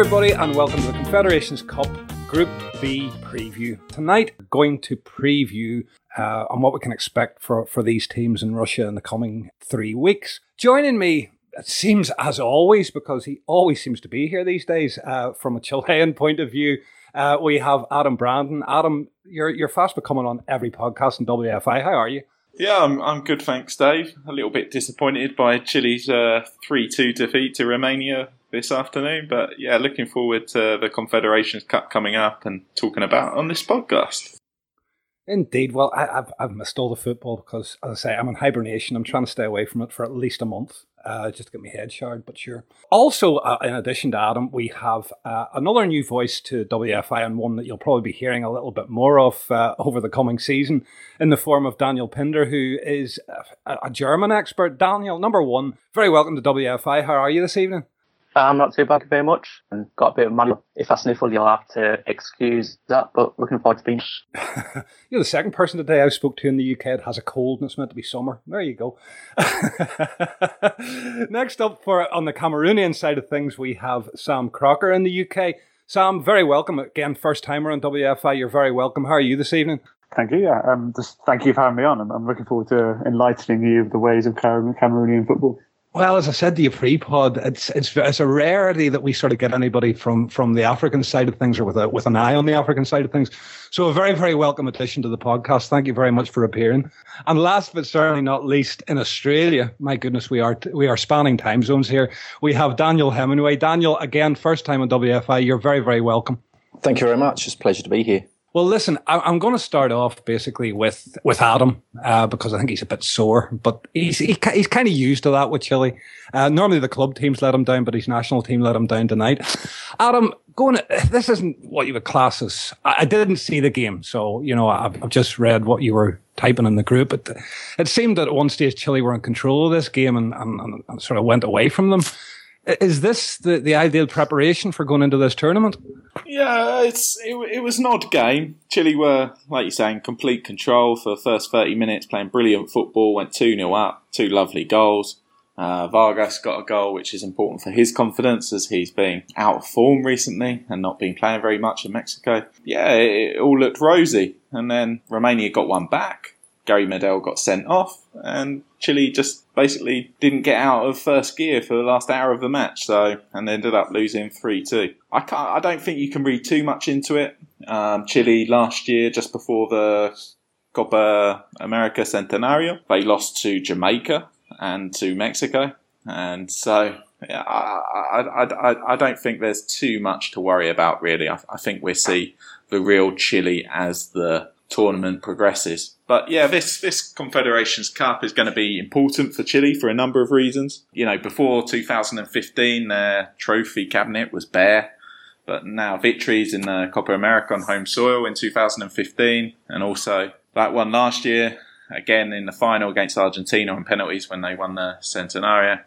Everybody, and welcome to the Confederations Cup Group B preview. Tonight, we're going to preview uh, on what we can expect for, for these teams in Russia in the coming three weeks. Joining me, it seems as always, because he always seems to be here these days, uh, from a Chilean point of view, uh, we have Adam Brandon. Adam, you're, you're fast becoming on every podcast in WFI. How are you? Yeah, I'm, I'm good, thanks, Dave. A little bit disappointed by Chile's uh, 3 2 defeat to Romania this afternoon, but yeah, looking forward to the Confederations Cup coming up and talking about on this podcast. Indeed. Well, I, have I've missed all the football because, as I say, I'm in hibernation. I'm trying to stay away from it for at least a month uh, just to get my head showered, but sure. Also, uh, in addition to Adam, we have uh, another new voice to WFI and one that you'll probably be hearing a little bit more of uh, over the coming season in the form of Daniel Pinder, who is a, a German expert. Daniel, number one, very welcome to WFI. How are you this evening? I'm not too bad very much and got a bit of money. If I sniffle, you'll have to excuse that, but looking forward to being. You're the second person today I've spoke to in the UK that has a cold and it's meant to be summer. There you go. Next up for on the Cameroonian side of things, we have Sam Crocker in the UK. Sam, very welcome again, first timer on WFI. You're very welcome. How are you this evening? Thank you. Yeah, um, just thank you for having me on. I'm, I'm looking forward to enlightening you of the ways of Cameroonian football. Well, as I said to you pre-pod, it's it's it's a rarity that we sort of get anybody from from the African side of things or with a with an eye on the African side of things. So a very very welcome addition to the podcast. Thank you very much for appearing. And last but certainly not least, in Australia, my goodness, we are we are spanning time zones here. We have Daniel Hemingway. Daniel, again, first time on WFI. You're very very welcome. Thank you very much. It's a pleasure to be here. Well, listen, I, am going to start off basically with with Adam uh, because I think he's a bit sore, but he's he, he's kind of used to that with Chile. Uh, normally the club teams let him down, but his national team let him down tonight. Adam, going this isn't what you would class as. I, didn't see the game, so you know I've, I've, just read what you were typing in the group. But it seemed that at one stage Chile were in control of this game and, and, and sort of went away from them. Is this the, the ideal preparation for going into this tournament? Yeah, it's it, it was an odd game. Chile were, like you're saying, complete control for the first 30 minutes, playing brilliant football, went 2 0 up, two lovely goals. Uh, Vargas got a goal, which is important for his confidence as he's been out of form recently and not been playing very much in Mexico. Yeah, it, it all looked rosy. And then Romania got one back. Gary Medel got sent off, and Chile just basically didn't get out of first gear for the last hour of the match. So, and they ended up losing three two. I can't. I don't think you can read too much into it. Um, Chile last year, just before the Copa America Centenario, they lost to Jamaica and to Mexico, and so yeah, I, I, I, I don't think there's too much to worry about really. I, I think we see the real Chile as the tournament progresses. But yeah, this this Confederations Cup is going to be important for Chile for a number of reasons. You know, before 2015, their trophy cabinet was bare, but now victories in the Copa America on home soil in 2015, and also that one last year again in the final against Argentina on penalties when they won the Centenario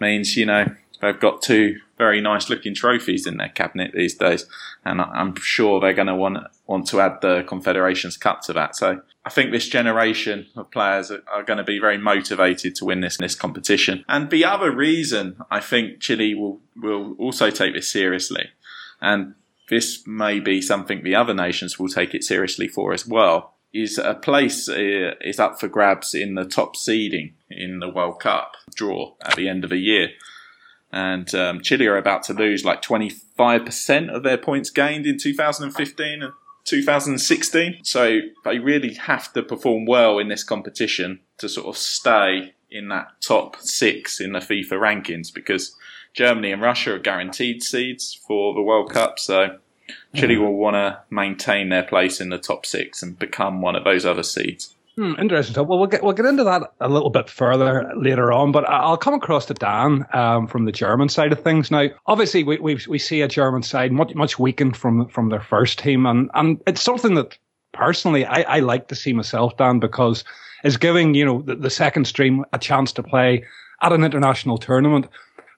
means you know they've got two very nice looking trophies in their cabinet these days, and I'm sure they're going to want want to add the Confederations Cup to that. So I think this generation of players are, going to be very motivated to win this this competition. And the other reason I think Chile will will also take this seriously, and this may be something the other nations will take it seriously for as well. Is a place uh, is up for grabs in the top seeding in the World Cup draw at the end of the year and um, Chile are about to lose like 25% of their points gained in 2015 and 2016. So they really have to perform well in this competition to sort of stay in that top six in the FIFA rankings because Germany and Russia are guaranteed seeds for the World Cup. So Chile mm. will want to maintain their place in the top six and become one of those other seeds. Hmm, interesting. So, well, we'll get we'll get into that a little bit further later on, but I'll come across to Dan um, from the German side of things. Now, obviously, we we we see a German side much much weakened from from their first team, and and it's something that personally I, I like to see myself, Dan, because it's giving you know the, the second stream a chance to play at an international tournament.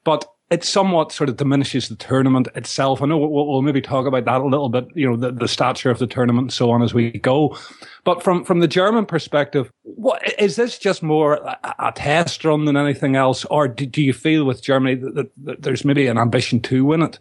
But it somewhat sort of diminishes the tournament itself. I know we'll, we'll, maybe talk about that a little bit, you know, the, the stature of the tournament and so on as we go. But from, from the German perspective, what is this just more a, a test run than anything else? Or do, do you feel with Germany that, that, that, there's maybe an ambition to win it?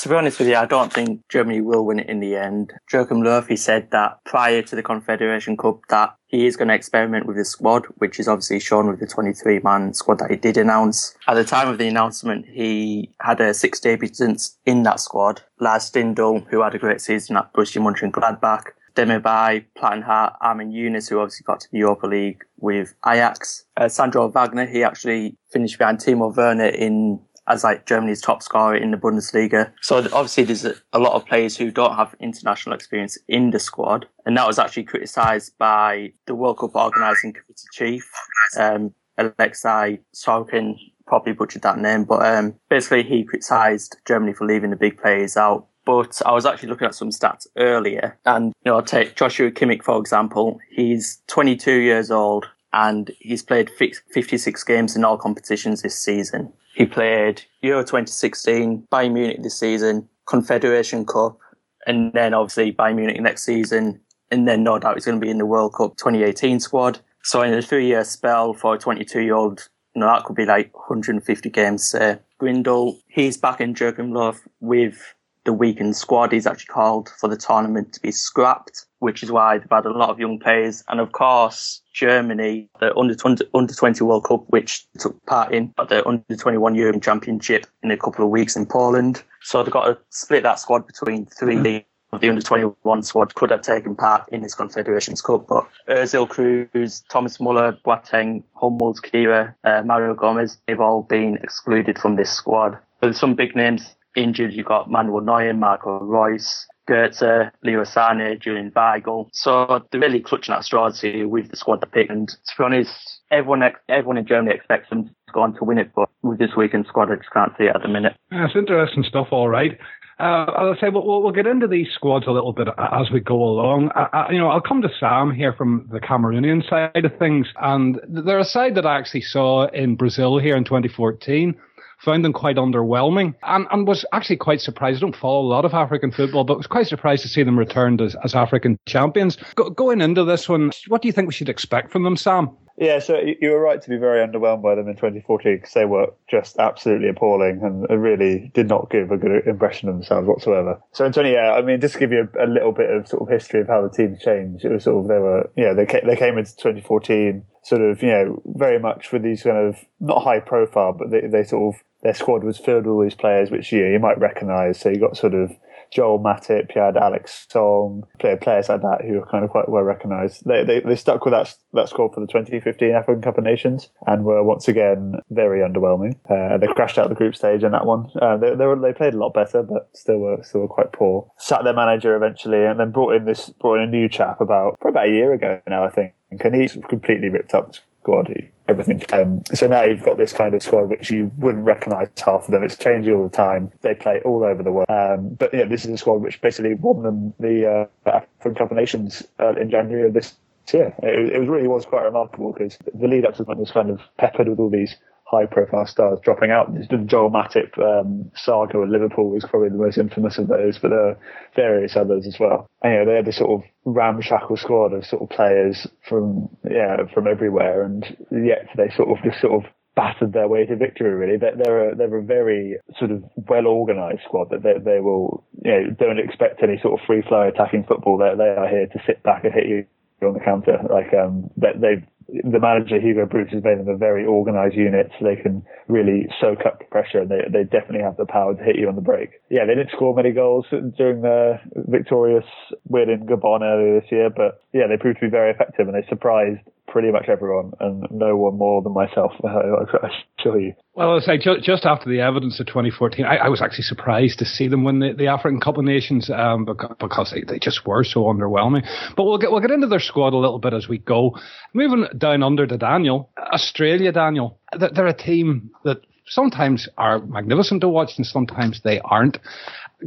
To be honest with you, I don't think Germany will win it in the end. Joachim Löw, he said that prior to the Confederation Cup that he is going to experiment with his squad, which is obviously shown with the 23 man squad that he did announce. At the time of the announcement, he had a six debutants in that squad. Lars Stindl, who had a great season at Borussia Mönchengladbach. Demirbay, Plattenhardt, Amin Younes, who obviously got to the Europa League with Ajax. Uh, Sandro Wagner, he actually finished behind Timo Werner in as like Germany's top scorer in the Bundesliga. So obviously there's a, lot of players who don't have international experience in the squad. And that was actually criticised by the World Cup organising committee chief, um, Alexei Sorokin, probably butchered that name, but um, basically he criticised Germany for leaving the big players out. But I was actually looking at some stats earlier, and you know, take Joshua Kimmich for example. He's 22 years old, and he's played 56 games in all competitions this season. He played Euro 2016, Bayern Munich this season, Confederation Cup, and then obviously Bayern Munich next season. And then no doubt he's going to be in the World Cup 2018 squad. So in a three year spell for a 22 year old, you know, that could be like 150 games. Uh, Grindel, he's back in Jurgen Löw with the weakened squad. He's actually called for the tournament to be scrapped, which is why they've had a lot of young players. And of course, Germany, the under 20, under 20 World Cup, which took part in at the under 21 European Championship in a couple of weeks in Poland. So they've got to split that squad between 3 mm. of the under 21 squad could have taken part in this Confederations Cup, but Ozil Kroos, Thomas Muller, Boateng, Hummels, Kehrer, uh, Mario Gomez, they've all been excluded from this squad. There's some big names injured. You've got Manuel Neuer, Marco Reus, Goetze, Leroy Sané, Julian Weigl. So they're really clutching at straws here with the squad they picked. And to be honest, everyone everyone in Germany expects them to go on to win it, but with this weekend squad, I just can't see it at the minute. It's interesting stuff, all right. Uh, as I say, we'll, we'll get into these squads a little bit as we go along. I, I, you know, I'll come to Sam here from the Cameroonian side of things, and they're a side that I actually saw in Brazil here in 2014 found them quite underwhelming and, and was actually quite surprised. I don't follow a lot of African football, but was quite surprised to see them returned as, as African champions. Go, going into this one, what do you think we should expect from them, Sam? Yeah, so you were right to be very underwhelmed by them in 2014 because they were just absolutely appalling and really did not give a good impression of themselves whatsoever. So in 20, yeah, I mean, just to give you a, a little bit of sort of history of how the team changed, it was sort of they were, yeah, they came, they came into 2014 sort of, you know, very much with these kind of not high profile, but they, they sort of their squad was filled with all these players which you, you might recognise. So you got sort of Joel Matip, you had Alex Song, players like that who are kind of quite well recognised. They, they, they stuck with that that squad for the 2015 African Cup of Nations and were once again very underwhelming. Uh, they crashed out the group stage in that one. Uh, they, they, were, they played a lot better, but still were still were quite poor. Sat their manager eventually, and then brought in this brought in a new chap about probably about a year ago now, I think. And he's completely ripped up the squad, everything. Um, so now you've got this kind of squad which you wouldn't recognise half of them. It's changing all the time. They play all over the world. Um, but yeah, this is a squad which basically won them the uh, African Cup of Nations uh, in January of this year. It, it really was quite remarkable because the lead up to the was kind of peppered with all these high profile stars dropping out. The Joel Matip um, saga with Liverpool was probably the most infamous of those, but there are various others as well. And, you know, they had this sort of ramshackle squad of sort of players from, yeah, from everywhere. And yet they sort of just sort of battered their way to victory. Really, they're, they're a they're a very sort of well organised squad that they they will you know don't expect any sort of free flow attacking football. They they are here to sit back and hit you on the counter. Like um, they, they've the manager Hugo Broos has made them a very organised unit, so they can really soak up pressure, and they they definitely have the power to hit you on the break. Yeah, they didn't score many goals during the victorious win in Gabon earlier this year, but yeah, they proved to be very effective, and they surprised pretty much everyone, and no one more than myself. I assure you. Well, I say just, just after the evidence of 2014, I, I, was actually surprised to see them win the, the African Cup of Nations um, because, because they, they, just were so underwhelming. But we'll get we'll get into their squad a little bit as we go. Moving down under to Daniel, Australia. Daniel, they're a team that sometimes are magnificent to watch and sometimes they aren't.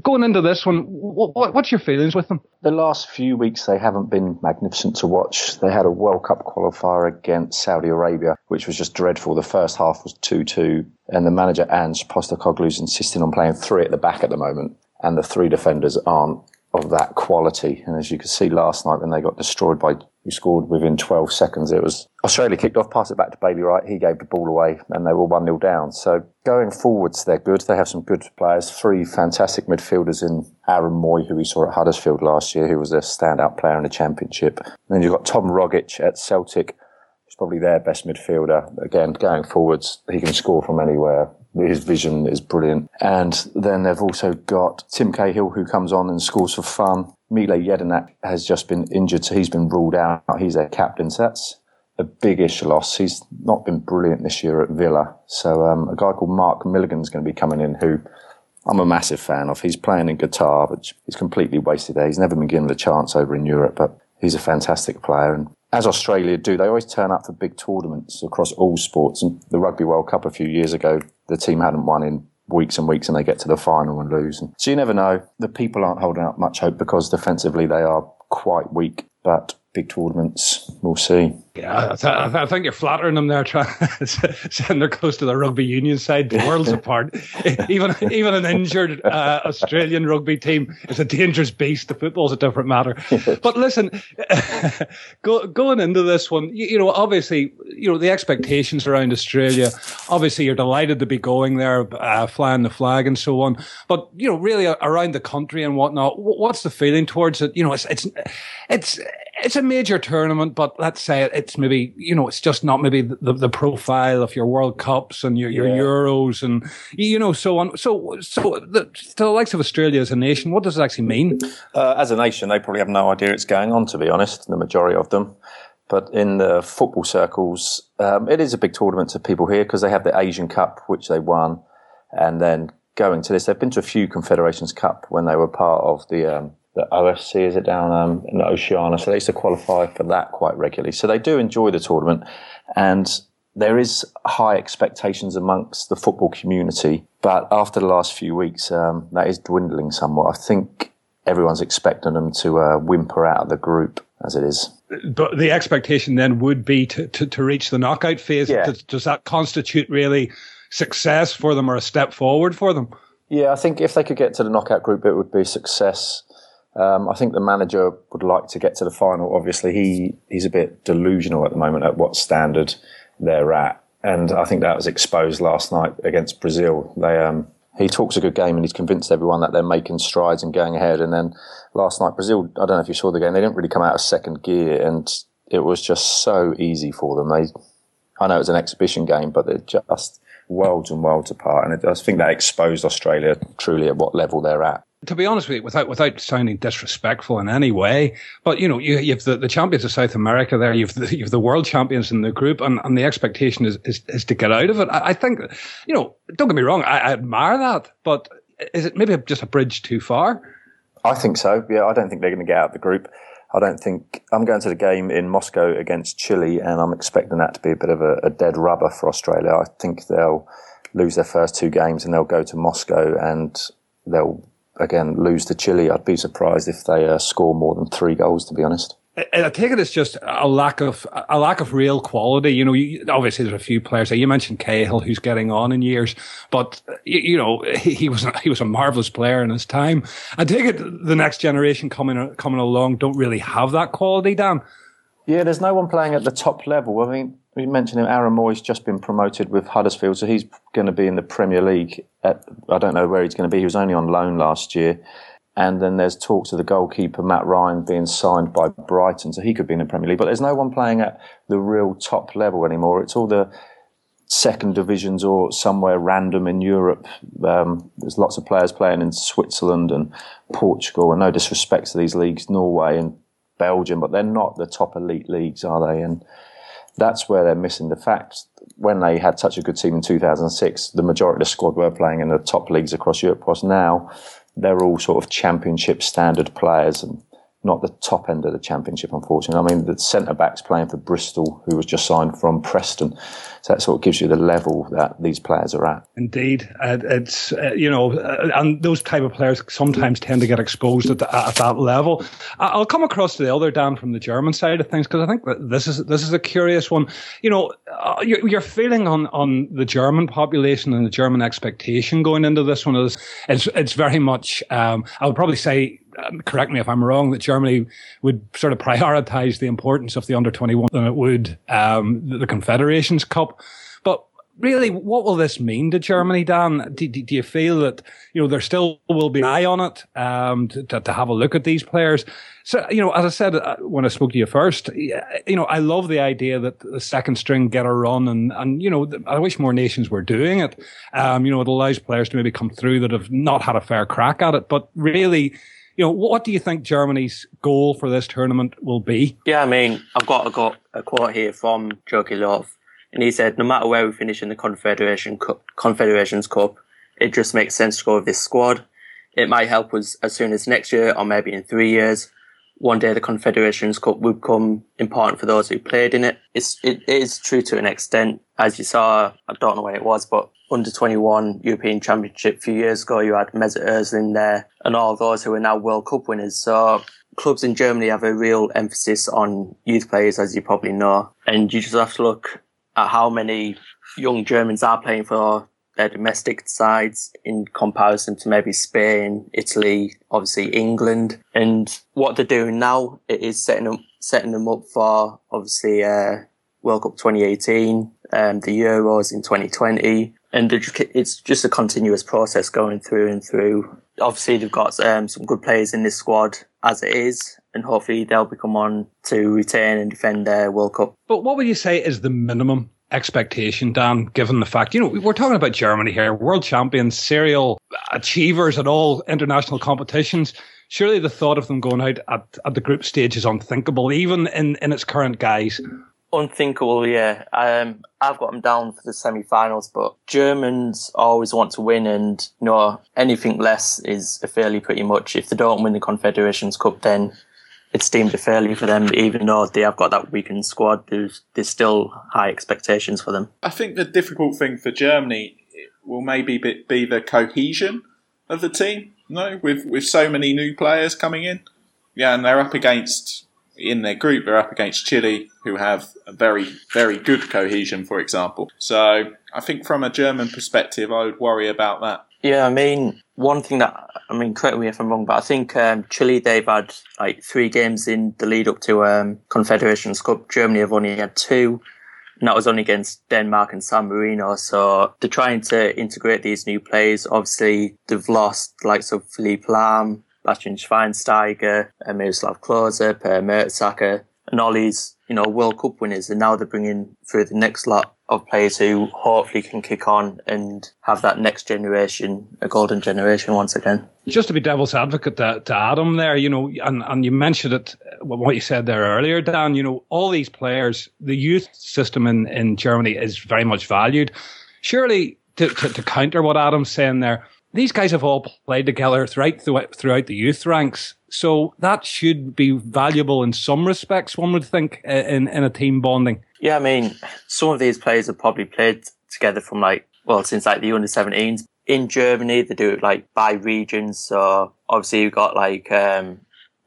Going into this one, what, what's your feelings with them? The last few weeks they haven't been magnificent to watch. They had a World Cup qualifier against Saudi Arabia, which was just dreadful. The first half was 2-2 and the manager Ange Postecoglou, is insisting on playing three at the back at the moment and the three defenders aren't of that quality. And as you could see last night when they got destroyed by who scored within 12 seconds, it was Australia kicked off, passed it back to Bailey Wright. He gave the ball away and they were 1 0 down. So going forwards, they're good. They have some good players, three fantastic midfielders in Aaron Mooy, who we saw at Huddersfield last year, who was a standout player in the Championship. And then you've got Tom Rogic at Celtic, who's probably their best midfielder. Again, going forwards, he can score from anywhere his vision is brilliant. And then they've also got Tim Cahill, who comes on and scores for fun. Mile Jedinak has just been injured, so he's been ruled out. He's their captain, so that's a biggish loss. He's not been brilliant this year at Villa. So um, a guy called Mark Milligan's going to be coming in, who I'm a massive fan of. He's playing in Qatar, but he's completely wasted there. He's never been given a chance over in Europe, but he's a fantastic player. And as Australia do, they always turn up for big tournaments across all sports. And the Rugby World Cup a few years ago, the team hadn't won in weeks and weeks and they get to the final and lose. And so you never know. The people aren't holding out much hope because defensively they are quite weak. But big tournaments. We'll see. Yeah, I, th- I think you're flattering them there, trying saying they're close to the rugby union side, worlds apart. even even an injured uh, Australian rugby team is a dangerous beast. The football's a different matter. but listen, go, going into this one, you, you, know, obviously, you know the expectations around Australia. Obviously, you're delighted to be going there, uh, flying the flag and so on. But you know, really around the country and whatnot, what's the feeling towards it? You know, it's it's it's it's a major tournament, but let's say it's maybe you know it's just not maybe the, the profile of your World Cups and your, your yeah. Euros and you know so on. So so the, to the likes of Australia as a nation, what does it actually mean? Uh, as a nation, they probably have no idea it's going on. To be honest, the majority of them. But in the football circles, um, it is a big tournament to people here because they have the Asian Cup, which they won, and then going to this, they've been to a few Confederations Cup when they were part of the um, the OFC is it down um, in Oceania, so they used to qualify for that quite regularly. So they do enjoy the tournament, and there is high expectations amongst the football community. But after the last few weeks, um, that is dwindling somewhat. I think everyone's expecting them to uh, whimper out of the group as it is. But the expectation then would be to, to, to reach the knockout phase. Yeah. Does, does that constitute really success for them or a step forward for them? Yeah, I think if they could get to the knockout group, it would be success. Um, I think the manager would like to get to the final. Obviously, he he's a bit delusional at the moment at what standard they're at, and I think that was exposed last night against Brazil. They um, he talks a good game and he's convinced everyone that they're making strides and going ahead. And then last night, Brazil, I don't know if you saw the game, they didn't really come out of second gear, and it was just so easy for them. They, I know it's an exhibition game, but they're just worlds and worlds apart. And it, I think that exposed Australia truly at what level they're at to be honest with you, without without sounding disrespectful in any way, but you know, you, you have the, the champions of South America there, you have the, you have the world champions in the group, and, and the expectation is, is, is to get out of it. I, I think, you know, don't get me wrong, I, I, admire that, but is it maybe just a bridge too far? I think so. Yeah, I don't think they're going to get out of the group. I don't think I'm going to the game in Moscow against Chile, and I'm expecting that to be a bit of a, a dead rubber for Australia. I think they'll lose their first two games and they'll go to Moscow and they'll again lose to Chile, I'd be surprised if they uh, score more than three goals. To be honest. I take it it's just a lack of a lack of real quality. You know, you, obviously there's a few players. You mentioned Cahill, who's getting on in years, but you, you know he, he, was he was a marvelous player in his time. I take it the next generation coming coming along don't really have that quality, Dan. Yeah, there's no one playing at the top level. I mean, we mentioned him. Aaron Mooy's just been promoted with Huddersfield, so he's going to be in the Premier League. At, I don't know where he's going to be. He was only on loan last year. And then there's talks of the goalkeeper Matt Ryan being signed by Brighton, so he could be in the Premier League. But there's no one playing at the real top level anymore. It's all the second divisions or somewhere random in Europe. Um, there's lots of players playing in Switzerland and Portugal, and no disrespect to these leagues, Norway and Belgium, but they're not the top elite leagues, are they? And that's where they're missing the fact. When they had such a good team in 2006, the majority of the squad were playing in the top leagues across Europe. Was now they're all sort of championship standard players and not the top end of the championship, unfortunately. I mean, the centre back's playing for Bristol, who was just signed from Preston. So that sort of gives you the level that these players are at. Indeed, uh, it's uh, you know, uh, and those type of players sometimes tend to get exposed at, the, at that level. I'll come across to the other Dan from the German side of things because I think that this is this is a curious one. You know, uh, your, your feeling on on the German population and the German expectation going into this one is it's it's very much. Um, I would probably say um, correct me if I'm wrong, that Germany would sort of prioritise the importance of the under 21 than it would um, the Confederations Cup. But really, what will this mean to Germany, Dan? Do, do, do, you feel that you know there still will be an eye on it um, to, to, have a look at these players? So you know, as I said uh, when I spoke to you first, you know, I love the idea that the second string get a run, and and you know, I wish more nations were doing it. Um, you know, it allows players to maybe come through that have not had a fair crack at it, but really. You know, what do you think Germany's goal for this tournament will be? Yeah, I mean, I've got, I've got a quote here from Jogi Löw and he said, no matter where we finish in the Confederation Cup, Confederations Cup, it just makes sense to go with this squad. It might help us as soon as next year or maybe in three years. One day the Confederations Cup will become important for those who played in it. It's, it is true to an extent. As you saw, I don't know when it was, but under 21 European Championship a few years ago, you had Mesut Ozil in there and all those who are now World Cup winners. So clubs in Germany have a real emphasis on youth players, as you probably know. And you just have to look at how many young Germans are playing for their domestic sides in comparison to maybe Spain, Italy, obviously England. And what they're doing now it is setting them setting them up for obviously uh, World Cup 2018, um, the Euros in 2020. And it's just a continuous process going through and through. Obviously, they've got um, some good players in this squad as it is, and hopefully they'll become on to retain and defend their World Cup. But what would you say is the minimum expectation, Dan, given the fact, you know, we're talking about Germany here, world champions, serial achievers at all international competitions. Surely the thought of them going out at, at the group stage is unthinkable, even in, in its current guise. Unthinkable, yeah. Um, I've got them down for the semi-finals, but Germans always want to win, and you know anything less is a fairly pretty much. If they don't win the Confederations Cup, then it's deemed a failure for them, even though they have got that weakened squad. There's, there's still high expectations for them. I think the difficult thing for Germany will maybe be the cohesion of the team. No, with with so many new players coming in, yeah, and they're up against in their group. They're up against Chile, who have a very very good cohesion, for example. So I think from a German perspective, I would worry about that. Yeah, I mean, one thing that I mean, correct me if I'm wrong, but I think um, Chile they've had like three games in the lead up to um, Confederations Cup. Germany have only had two, and that was only against Denmark and San Marino. So they're trying to integrate these new players. Obviously, they've lost the likes of Philipp Lahm, Bastian Schweinsteiger, uh, Miroslav Klose, Per Mertesacker, and all these you know World Cup winners, and now they're bringing through the next lot of players who hopefully can kick on and have that next generation, a golden generation once again. Just to be devil's advocate to, to Adam there, you know, and, and you mentioned it, what you said there earlier, Dan, you know, all these players, the youth system in, in Germany is very much valued. Surely to, to, to counter what Adam's saying there, these guys have all played together throughout, throughout the youth ranks. So that should be valuable in some respects, one would think, in, in a team bonding. Yeah, I mean, some of these players have probably played together from like, well, since like the under 17s. In Germany, they do it like by regions. So obviously you've got like, um,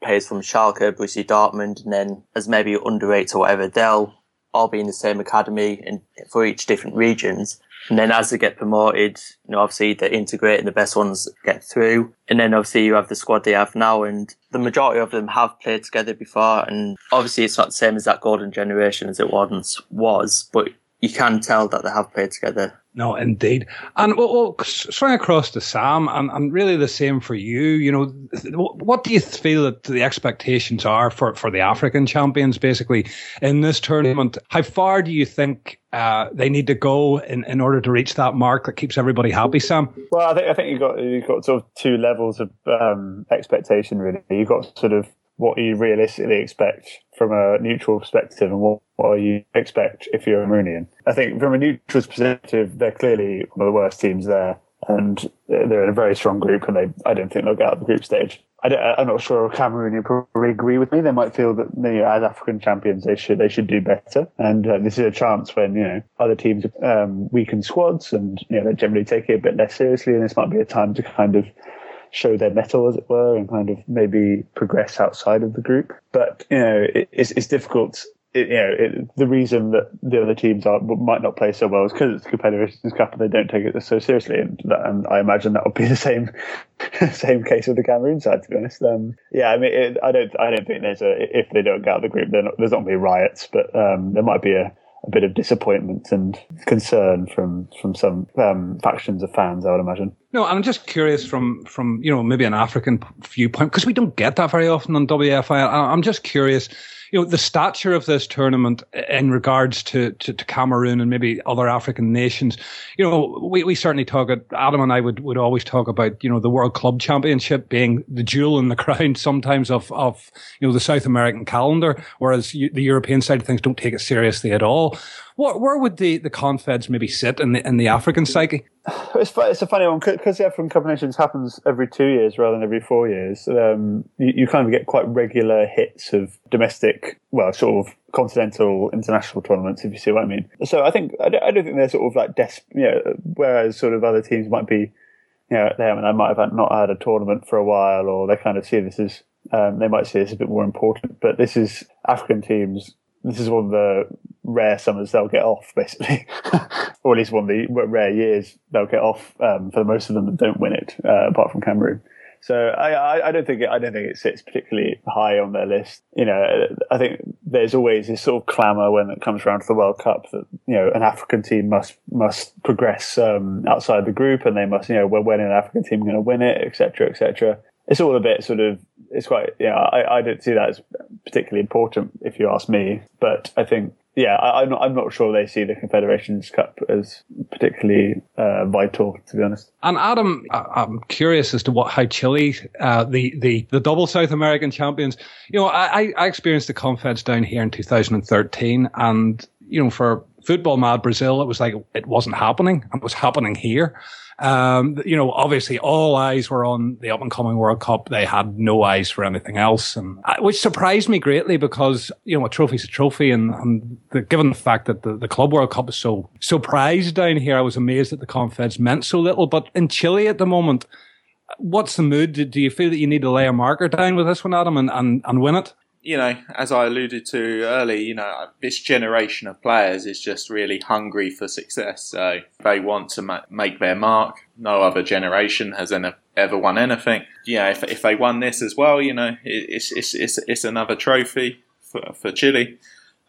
players from Schalke, Borussia Dortmund, and then as maybe under eights or whatever, they'll all be in the same academy and for each different regions. And then as they get promoted, you know, obviously they're integrating the best ones get through. And then obviously you have the squad they have now and the majority of them have played together before. And obviously it's not the same as that golden generation as it once was, but you can tell that they have played together. No, indeed. And we'll, we'll swing across to Sam, and, and really the same for you. You know, what do you feel that the expectations are for, for the African champions, basically, in this tournament? How far do you think uh, they need to go in, in order to reach that mark that keeps everybody happy, Sam? Well, I think I think you've got you've got sort of two levels of um, expectation. Really, you've got sort of what you realistically expect from a neutral perspective and what, what you expect if you're a Maroonian. I think from a neutral perspective, they're clearly one of the worst teams there and they're in a very strong group and they, I don't think they'll get out of the group stage. I am not sure Cameroon probably agree with me. They might feel that you know, as African champions, they should they should do better. And uh, this is a chance when you know other teams um, weaken squads and you know they generally take it a bit less seriously. And this might be a time to kind of show their mettle, as it were, and kind of maybe progress outside of the group. But you know, it, it's, it's difficult it, you know, it, the reason that the other teams are might not play so well is because it's the Confederations Cup and they don't take it so seriously. And, and I imagine that would be the same same case with the Cameroon side. To be honest, um, yeah, I mean, it, I don't I don't think there's a if they don't get out of the group, there's not going to be riots, but um, there might be a a bit of disappointment and concern from from some um, factions of fans, I would imagine. No, I'm just curious from from you know maybe an African viewpoint because we don't get that very often on WFI. I'm just curious you know, the stature of this tournament in regards to, to, to, Cameroon and maybe other African nations, you know, we, we certainly talk, Adam and I would, would always talk about, you know, the World Club Championship being the jewel in the crown sometimes of, of, you know, the South American calendar, whereas the European side of things don't take it seriously at all. What, where would the, the Confeds maybe sit in the, in the African psyche? It's, it's a funny one because the African Cup of Nations happens every two years rather than every four years. Um, you, you, kind of get quite regular hits of domestic, well, sort of continental international tournaments, if you see what I mean. So I think I don't, I don't think they're sort of like des- you know, whereas sort of other teams might be, you know, they, I mean, I might have not had a tournament for a while, or they kind of see this as um, they might see this as a bit more important. But this is African teams this is one of the rare summers they'll get off, basically, or at least one of the rare years they'll get off um, for the most of them that don't win it, uh, apart from Cameroon. So I, I, I, don't think it, I don't think it sits particularly high on their list. You know, I think there's always this sort of clamour when it comes around to the World Cup that you know an African team must must progress um, outside the group, and they must you know when an African team going to win it, etc., etc it's all a bit sort of it's quite yeah I, I don't see that as particularly important if you ask me. But I think yeah I, am not I'm not sure they see the Confederations Cup as particularly uh, vital to be honest. And Adam, I'm curious as to what how Chile uh, the the the double South American champions you know I I experienced the Confeds down here in 2013 and you know for football mad Brazil it was like it wasn't happening. It was happening here um, you know, obviously all eyes were on the up and coming World Cup. They had no eyes for anything else, and uh, which surprised me greatly because you know a trophy's a trophy, and, and the, given the fact that the, the Club World Cup is so so prized down here, I was amazed that the Confeds meant so little. But in Chile at the moment, what's the mood? Do, do you feel that you need to lay a marker down with this one, Adam, and, and, and win it? You know, as I alluded to earlier, you know, this generation of players is just really hungry for success. So they want to ma- make their mark. No other generation has ever, ever won anything. Yeah, if, if they won this as well, you know, it's, it's, it's, it's another trophy for, for Chile.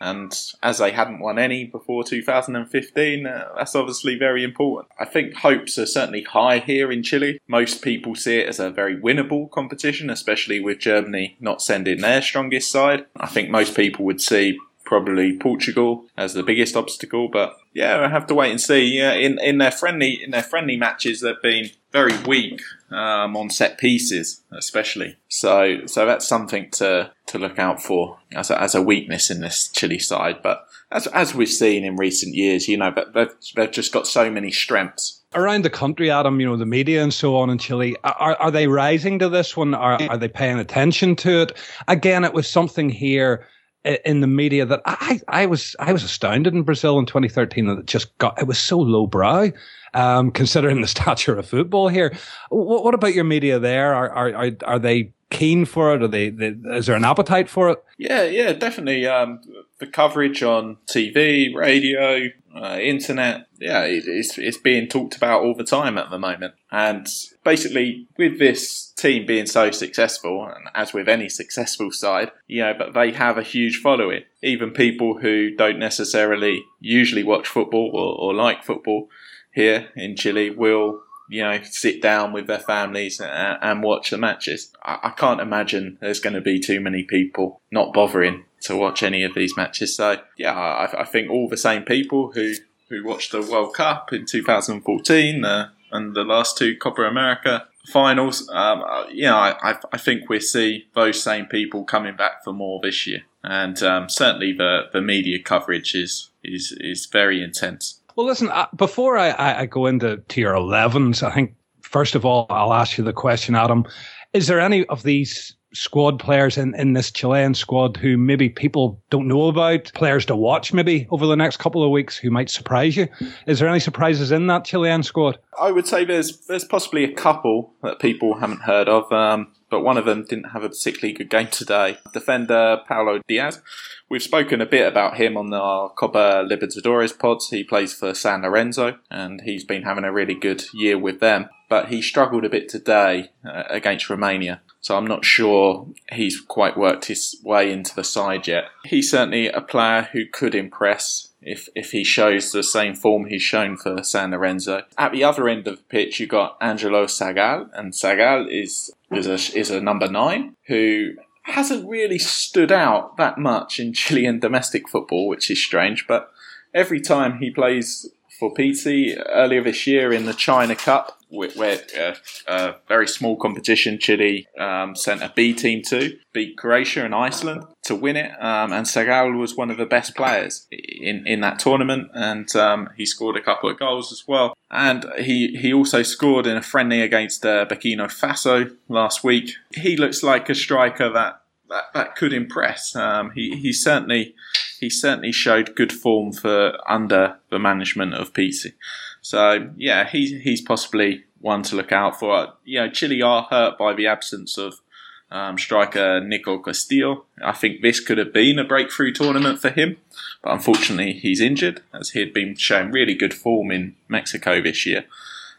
And as they hadn't won any before 2015, uh, that's obviously very important. I think hopes are certainly high here in Chile. Most people see it as a very winnable competition, especially with Germany not sending their strongest side. I think most people would see probably Portugal as the biggest obstacle, but yeah, I have to wait and see. Yeah, in in their friendly in their friendly matches, they've been very weak um, on set pieces, especially. So so that's something to to look out for as a, as a weakness in this Chile side. But as as we've seen in recent years, you know, they've, they've just got so many strengths. Around the country, Adam, you know, the media and so on in Chile, are, are they rising to this one? Are, are they paying attention to it? Again, it was something here in the media that I, I was I was astounded in Brazil in 2013 that it just got it was so lowbrow, um, considering the stature of football here. What, what about your media there? Are are are are they keen for it? Are they, they, is there an appetite for it? Yeah, yeah, definitely. Um, the coverage on TV, radio, uh, internet, yeah, it, it's it's being talked about all the time at the moment. And basically, with this team being so successful, and as with any successful side, you know, but they have a huge following. Even people who don't necessarily usually watch football or, or like football here in Chile will you know, sit down with their families and, watch the matches. I, can't imagine there's going to be too many people not bothering to watch any of these matches. So, yeah, I, I think all the same people who, who watched the World Cup in 2014 uh, and the last two Copa America finals, um, uh, you know, I, I think we see those same people coming back for more this year. And um, certainly the, the media coverage is, is, is very intense. Well, listen, uh, before I, I go into to your 11s, I think, first of all, I'll ask you the question, Adam. Is there any of these squad players in, in this Chilean squad who maybe people don't know about, players to watch maybe over the next couple of weeks who might surprise you? Is there any surprises in that Chilean squad? I would say there's there's possibly a couple that people haven't heard of. Um, but one of them didn't have a particularly good game today. Defender Paulo Diaz. We've spoken a bit about him on our Copa Libertadores pods. He plays for San Lorenzo and he's been having a really good year with them. But he struggled a bit today uh, against Romania. So I'm not sure he's quite worked his way into the side yet. He's certainly a player who could impress if if he shows the same form he's shown for San Lorenzo. At the other end of the pitch, you've got Angelo Sagal, and Sagal is is a is a number nine who hasn't really stood out that much in Chilean domestic football, which is strange. But every time he plays for Pizzi earlier this year in the China Cup, where uh, a very small competition, Chile um, sent a B team to beat Croatia and Iceland to win it, um, and Sagal was one of the best players in, in that tournament, and um, he scored a couple of goals as well. And he, he also scored in a friendly against uh, Burkina Faso last week. He looks like a striker that that, that could impress. Um, he he certainly he certainly showed good form for under the management of Pizzi. So yeah, he's he's possibly one to look out for. You know, Chile are hurt by the absence of um, striker Nico Castillo. I think this could have been a breakthrough tournament for him, but unfortunately he's injured as he had been showing really good form in Mexico this year.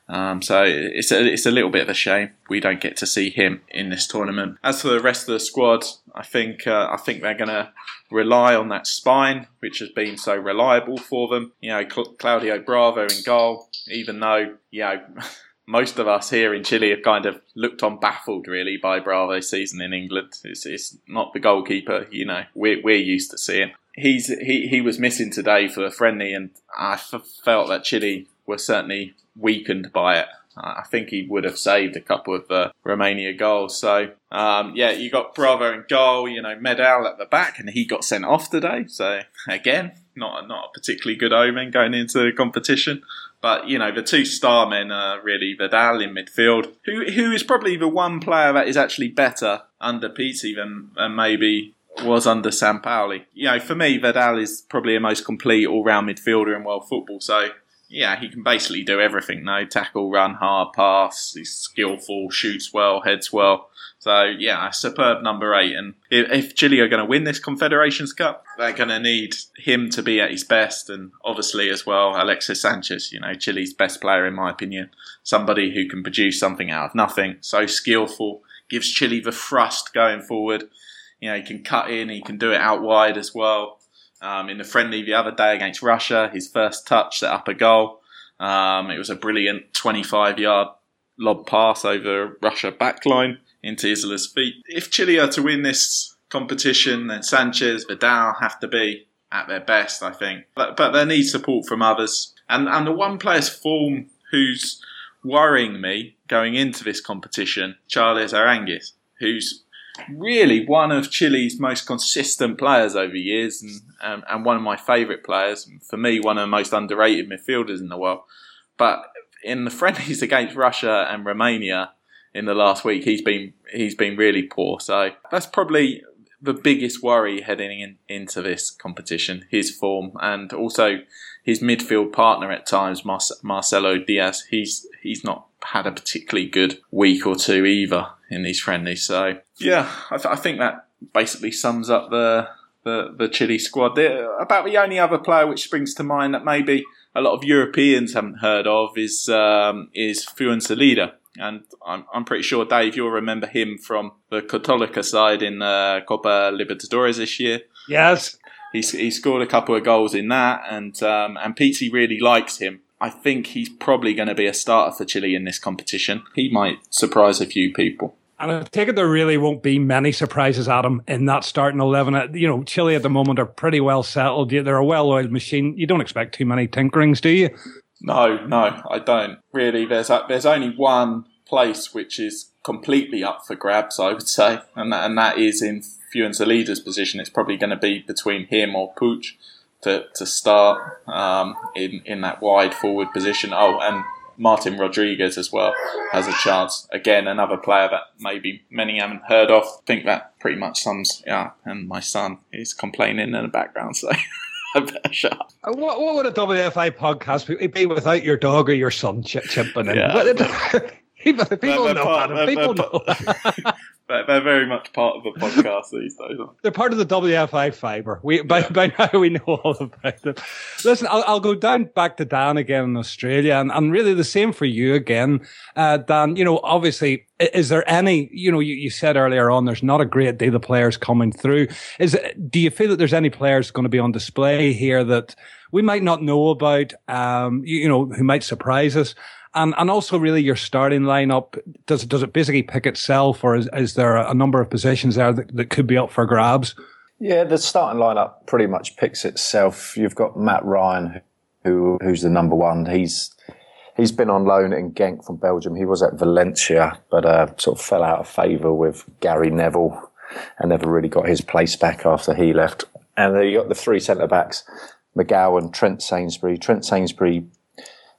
Um, so it's a, it's a little bit of a shame we don't get to see him in this tournament. As for the rest of the squad, I think uh, I think they're going to rely on that spine, which has been so reliable for them. You know, Cl- Claudio Bravo in goal, even though you know. Most of us here in Chile have kind of looked on baffled, really, by Bravo's season in England. It's, it's not the goalkeeper, you know, we're, we're used to seeing. He's he, he was missing today for a friendly, and I f- felt that Chile were certainly weakened by it. I think he would have saved a couple of uh, Romania goals. So, um, yeah, you got Bravo in goal, you know, Medel at the back, and he got sent off today. So, again, not, not a particularly good omen going into the competition. But, you know, the two star men are really Vidal in midfield, who, who is probably the one player that is actually better under Pizzi than, than maybe was under Sampaoli. You know, for me, Vidal is probably the most complete all round midfielder in world football. So, yeah, he can basically do everything. No tackle, run hard, pass. He's skillful, shoots well, heads well. So yeah, superb number eight. And if, if Chile are going to win this Confederations Cup, they're going to need him to be at his best, and obviously as well Alexis Sanchez. You know, Chile's best player in my opinion. Somebody who can produce something out of nothing. So skillful, gives Chile the thrust going forward. You know, he can cut in, he can do it out wide as well. Um, in the friendly the other day against Russia, his first touch set up a goal. Um, it was a brilliant 25 yard lob pass over Russia backline into Isla's feet. If Chile are to win this competition, then Sanchez, Vidal have to be at their best, I think. But, but they need support from others. And, and the one player's form who's worrying me going into this competition, Charles Aranguiz, who's really one of Chile's most consistent players over years and, um, and one of my favourite players. For me, one of the most underrated midfielders in the world. But in the friendlies against Russia and Romania in the last week, he's been he's been really poor. So that's probably the biggest worry heading in, into this competition. His form and also his midfield partner at times, Marcelo Diaz. He's he's not had a particularly good week or two either in these friendlies. So yeah, I, th- I think that basically sums up the the, the Chile squad. The, about the only other player which springs to mind that maybe a lot of Europeans haven't heard of is um, is Fuenzalida. And I'm, I'm pretty sure, Dave, you'll remember him from the Católica side in uh, Copa Libertadores this year. Yes. He's, he scored a couple of goals in that, and um, and Pizzi really likes him. I think he's probably going to be a starter for Chile in this competition. He might surprise a few people. And I take it there really won't be many surprises, Adam, in that starting 11. Uh, you know, Chile at the moment are pretty well settled. They're a well oiled machine. You don't expect too many tinkerings, do you? No, no, I don't. Really, there's, a, there's only one place which is completely up for grabs, I would say, and that, and that is in Fuenzalida's position. It's probably going to be between him or Puig to, to start um, in, in that wide forward position. Oh, and Martin Rodriguez as well has a chance. Again, another player that maybe many haven't heard of. I think that pretty much sums yeah. And my son is complaining in the background, so I better shut up. Uh, what, what would a WFI podcast be without your dog or your son ch- chimping in? Yeah. people, people know, part, Adam, people know. They're very much part of the podcast these days. They're part of the WFI fiber. We by, yeah. by now we know all about them. Listen, I'll, I'll, go down back to Dan again in Australia, and, and really the same for you again, uh, Dan. You know, obviously, is there any? You know, you, you said earlier on there's not a great deal of players coming through. Is do you feel that there's any players going to be on display here that we might not know about? Um, you, you know, who might surprise us? And and also really your starting lineup does it does it basically pick itself, or is, is there a number of positions there that, that could be up for grabs? Yeah, the starting lineup pretty much picks itself. You've got Matt Ryan, who who's the number one. He's he's been on loan in Genk from Belgium. He was at Valencia, but uh, sort of fell out of favour with Gary Neville and never really got his place back after he left. And then you got the three centre backs, McGowan, Trent Sainsbury. Trent Sainsbury,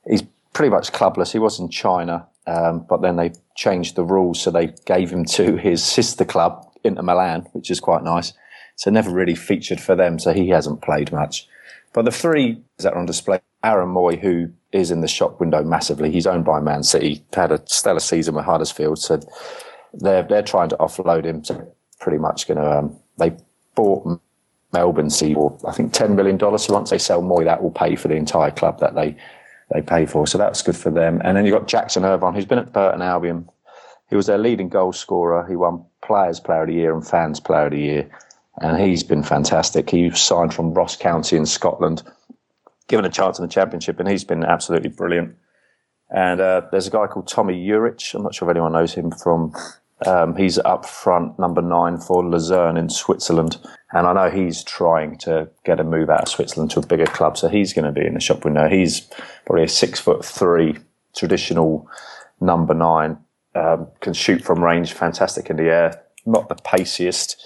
he's pretty much clubless. He was in China, um, but then they changed the rules, so they gave him to his sister club, Inter Milan, which is quite nice. So never really featured for them, so he hasn't played much. But the three that are on display, Aaron Mooy, who is in the shop window massively, he's owned by Man City, had a stellar season with Huddersfield, so they're they're trying to offload him. So pretty much going to um, they bought Melbourne City for I think ten million dollars. So once they sell Mooy, that will pay for the entire club that they they pay for. So that's good for them. And then you've got Jackson Irvine, who's been at Burton Albion. He was their leading goal scorer. He won Players Player of the Year and Fans Player of the Year. And he's been fantastic. He signed from Ross County in Scotland, given a chance in the Championship, and he's been absolutely brilliant. And uh, there's a guy called Tomi Juric. I'm not sure if anyone knows him from. Um, he's up front, number nine for Luzern in Switzerland. And I know he's trying to get a move out of Switzerland to a bigger club, so he's going to be in the shop window. He's probably a six foot three traditional number nine, um, can shoot from range, fantastic in the air, not the paciest.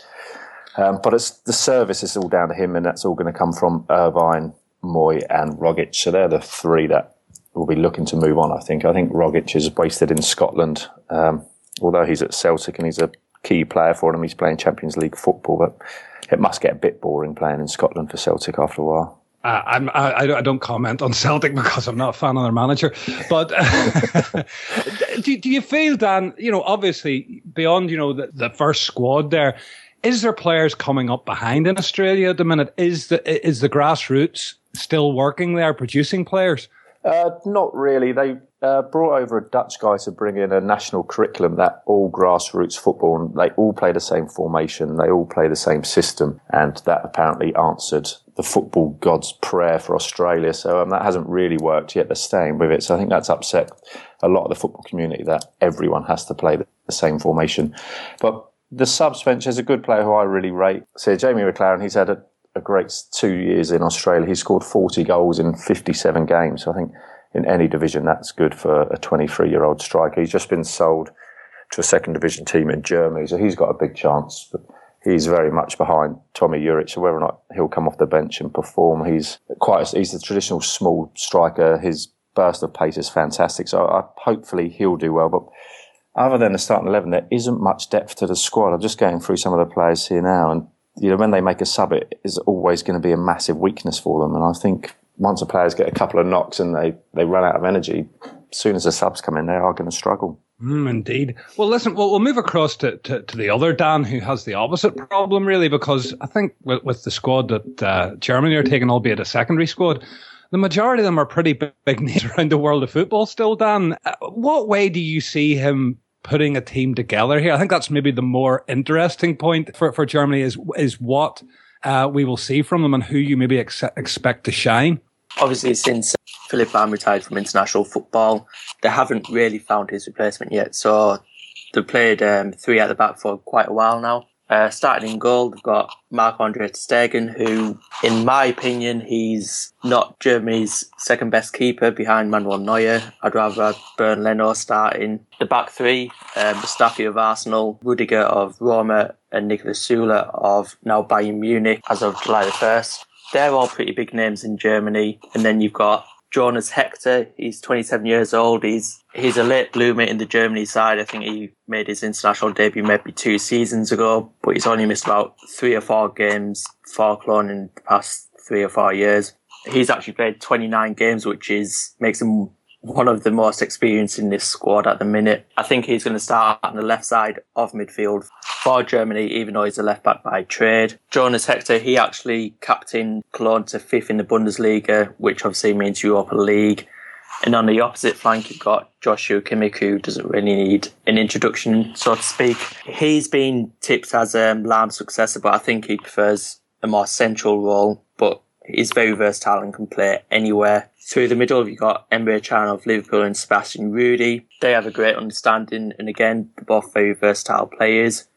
Um, but it's, the service is all down to him, and that's all going to come from Irvine, Mooy, and Rogic. So they're the three that will be looking to move on. I think. I think Rogic is wasted in Scotland, um, although he's at Celtic and he's a key player for them. He's playing Champions League football, but it must get a bit boring playing in Scotland for Celtic after a while. Uh, I'm, I, I, don't comment on Celtic because I'm not a fan of their manager. But do, do you feel, Dan, you know, obviously beyond, you know, the, the first squad there, is there players coming up behind in Australia at the minute? Is the, is the grassroots still working there, producing players? Uh, not really. They uh, brought over a Dutch guy to bring in a national curriculum that all grassroots football and they all play the same formation, they all play the same system, and that apparently answered the football god's prayer for Australia. So um, that hasn't really worked yet. They're staying with it. So I think that's upset a lot of the football community that everyone has to play the, the same formation. But the subs bench is a good player who I really rate. So Jamie Maclaren, he's had a, a great two years in Australia. He scored 40 goals in 57 games. So I think in any division, that's good for a 23 year old striker. He's just been sold to a second division team in Germany, so he's got a big chance. But he's very much behind Tomi Juric. So whether or not he'll come off the bench and perform, he's quite a, he's a traditional small striker. His burst of pace is fantastic. So I, hopefully he'll do well. But other than the starting eleven, there isn't much depth to the squad. I'm just going through some of the players here now, and you know when they make a sub, it is always going to be a massive weakness for them. And I think once the players get a couple of knocks and they, they run out of energy, as soon as the subs come in, they are going to struggle. Mm, indeed. Well, listen, we'll, we'll move across to, to, to, the other Dan who has the opposite problem, really, because I think with, with the squad that uh, Germany are taking, albeit a secondary squad, the majority of them are pretty big, big names around the world of football still, Dan. Uh, what way do you see him putting a team together here? I think that's maybe the more interesting point for, for Germany is, is what uh, we will see from them and who you maybe ex- expect to shine obviously since Philipp Lahm retired from international football, they haven't really found his replacement yet. So they've played um, three at the back for quite a while now. Uh, starting in goal, they've got Marc-Andre ter Stegen, who, in my opinion, he's not Germany's second best keeper behind Manuel Neuer. I'd rather have Bernd Leno starting. The back three, um, Mustafi of Arsenal, Rudiger of Roma, and Niklas Süle of now Bayern Munich as of July the 1st they're all pretty big names in Germany. And then you've got Jonas Hector. He's 27 years old. He's he's a late bloomer in the Germany side. I think he made his international debut maybe two seasons ago, but he's only missed about three or four games for Cologne in the past three or four years. He's actually played 29 games, which is makes him one of the most experienced in this squad at the minute. I think he's going to start on the left side of midfield for Germany, even though he's a left back by trade. Jonas Hector, he actually captained Cologne to fifth in the Bundesliga, which obviously means Europa League. And on the opposite flank, you've got Joshua Kimmich, who doesn't really need an introduction, so to speak. He's been tipped as um, Lahm's successor, but I think he prefers a more central role. But he's very versatile and can play anywhere. Through the middle, you've got Emre Can of Liverpool and Sebastian Rudy. They have a great understanding, and again, they're both very versatile players.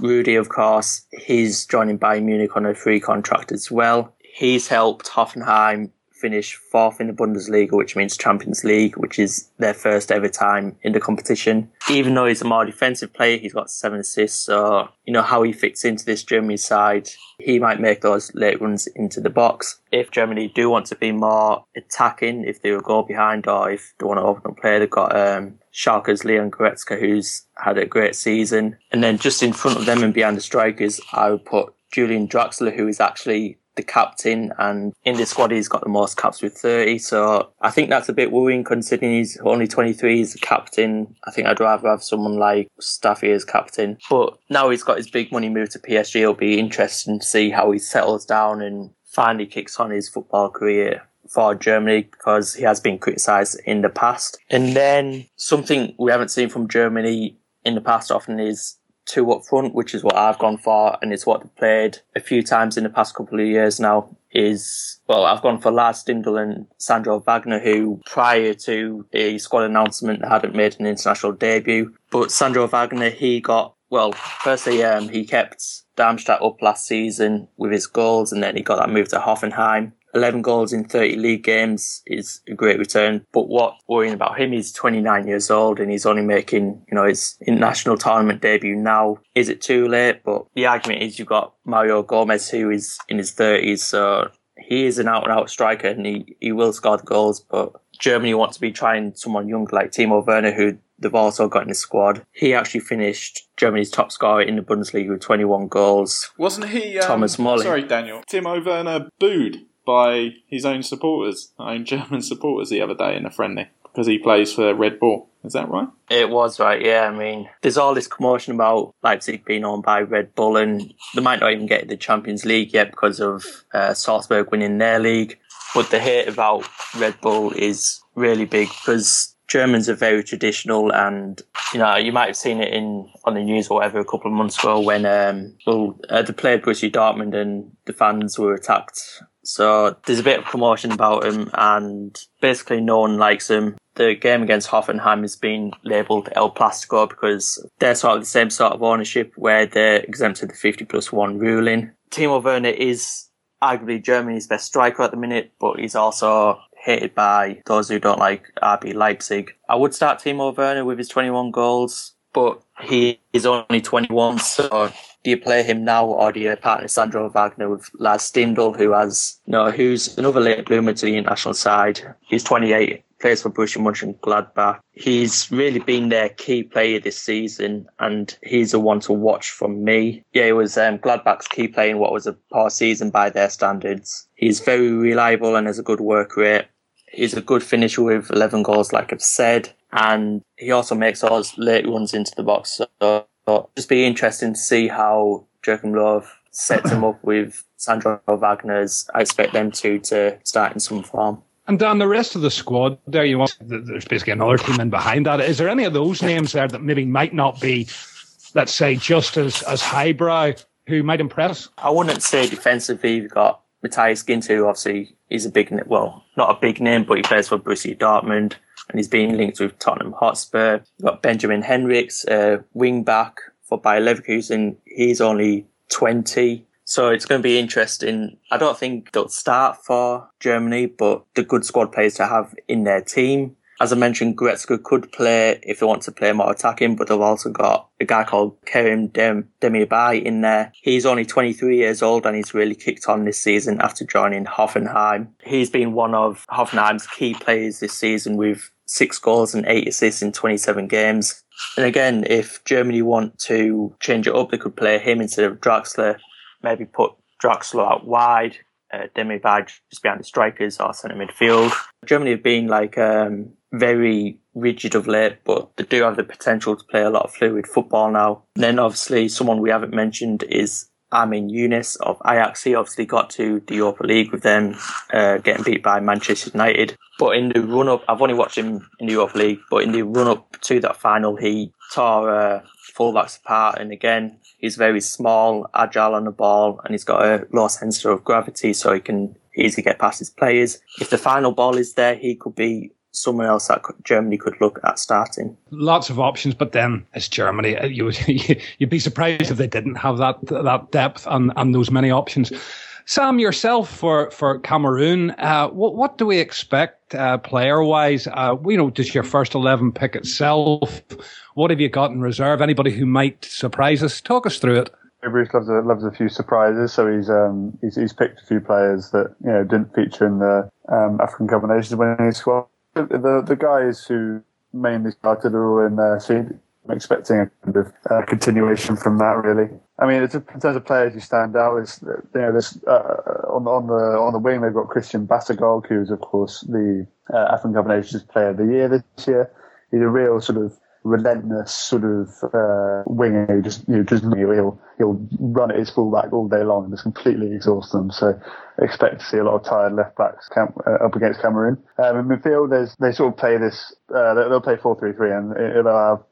Rudy, of course, he's joining Bayern Munich on a free contract as well. He's helped Hoffenheim finish fourth in the Bundesliga, which means Champions League, which is their first ever time in the competition. Even though he's a more defensive player, he's got seven assists. So, you know, how he fits into this Germany side, he might make those late runs into the box. If Germany do want to be more attacking, if they will go behind or if they want to open up play, they've got um, Schalke's Leon Goretzka, who's had a great season. And then just in front of them and behind the strikers, I would put Julian Draxler, who is actually the captain, and in the squad he's got the most caps with 30. So I think that's a bit worrying considering he's only 23. He's the captain. I think I'd rather have someone like Staffy as captain. But now he's got his big money move to PSG. It'll be interesting to see how he settles down and finally kicks on his football career for Germany because he has been criticised in the past. And then something we haven't seen from Germany in the past often is two up front, which is what I've gone for, and it's what they've played a few times in the past couple of years now. Is well, I've gone for Lars Stindl and Sandro Wagner, who prior to the squad announcement hadn't made an international debut. But Sandro Wagner, he got well. Firstly, um, he kept Darmstadt up last season with his goals, and then he got that move to Hoffenheim. 11 goals in 30 league games is a great return. But what worrying about him, he's 29 years old and he's only making, you know, his international tournament debut now. Is it too late? But the argument is you've got Mario Gomez who is in his 30s. So he is an out and out striker and he, he will score the goals. But Germany wants to be trying someone young like Timo Werner who they've also got in the squad. He actually finished Germany's top scorer in the Bundesliga with 21 goals. Wasn't he? Um, Thomas Muller. Sorry, Daniel. Timo Werner booed by his own supporters, own German supporters, the other day in a friendly because he plays for Red Bull. Is that right? It was right, yeah. I mean, there's all this commotion about Leipzig being owned by Red Bull, and they might not even get the Champions League yet because of uh, Salzburg winning their league. But the hate about Red Bull is really big because Germans are very traditional, and you know you might have seen it in on the news or whatever a couple of months ago when um, well uh, they played Borussia Dortmund and the fans were attacked so there's a bit of commotion about him, and basically no one likes him. The game against Hoffenheim has been labelled El Plastico because they're sort of the same sort of ownership where they're exempted the 50 plus one ruling. Timo Werner is arguably Germany's best striker at the minute, but he's also hated by those who don't like RB Leipzig. I would start Timo Werner with his 21 goals, but he is only 21, so do you play him now or do you partner Sandro Wagner with Lars Stindl, who has, you know, who's another late bloomer to the international side? He's 28, plays for Borussia Mönchengladbach. He's really been their key player this season, and he's the one to watch from me. Yeah, he was um, Gladbach's key player in what was a poor season by their standards. He's very reliable and has a good work rate. He's a good finisher with 11 goals, like I've said, and he also makes those late runs into the box. So but just be interesting to see how Joachim Löw sets him up with Sandro Wagner's. I expect them two to start in some form. And Dan, the rest of the squad there, you want there's basically another team in behind that. Is there any of those names there that maybe might not be, let's say, just as as highbrow who might impress? I wouldn't say defensively. You've got Matthias Ginter, who obviously is a big, well, not a big name, but he plays for Borussia Dortmund and he's been linked with Tottenham Hotspur. You've got Benjamin Henrichs, uh, wing back for Bayer Leverkusen. He's only 20. So it's going to be interesting. I don't think they'll start for Germany, but the good squad players to have in their team. As I mentioned, Goretzka could play if they want to play more attacking, but they've also got a guy called Kerem Dem- Demirbay in there. He's only 23 years old and he's really kicked on this season after joining Hoffenheim. He's been one of Hoffenheim's key players this season with six goals and eight assists in 27 games. And again, if Germany want to change it up, they could play him instead of Draxler, maybe put Draxler out wide uh, Demirbay just behind the strikers or centre midfield. Germany have been like um, very rigid of late, but they do have the potential to play a lot of fluid football now. And then obviously someone we haven't mentioned is Amin Younes of Ajax. He obviously got to the Europa League with them, uh, getting beat by Manchester United. But in the run up, I've only watched him in the Europa League, but in the run up to that final, he tore uh, fullbacks apart. And again, he's very small, agile on the ball, and he's got a low centre of gravity, so he can easily get past his players. If the final ball is there, he could be someone else that Germany could look at starting. Lots of options, but then it's Germany. Uh, you would you'd be surprised if they didn't have that that depth and, and those many options. Sam, yourself for for Cameroon, uh, what what do we expect uh, player wise? Uh, you know, does your first eleven pick itself? What have you got in reserve? Anybody who might surprise us? Talk us through it. Bruce loves a, loves a few surprises, so he's um he's, he's picked a few players that you know didn't feature in the um, African Cup of Nations winning squad the the guys who mainly started are all in there. So I'm expecting a kind of uh, continuation from that. Really, I mean, in terms of players who stand out, is you know, this uh, on on the on the wing they've got Christian Bassogog, who's of course the uh, African Cup Nations Player of the Year this year. He's a real sort of relentless sort of uh, winger who just you know just he'll he'll run at his fullback all day long and just completely exhaust them. So expect to see a lot of tired left backs camp, uh, up against Cameroon. Um, in midfield, there's they sort of play this. Uh, they'll play four three three, and they'll have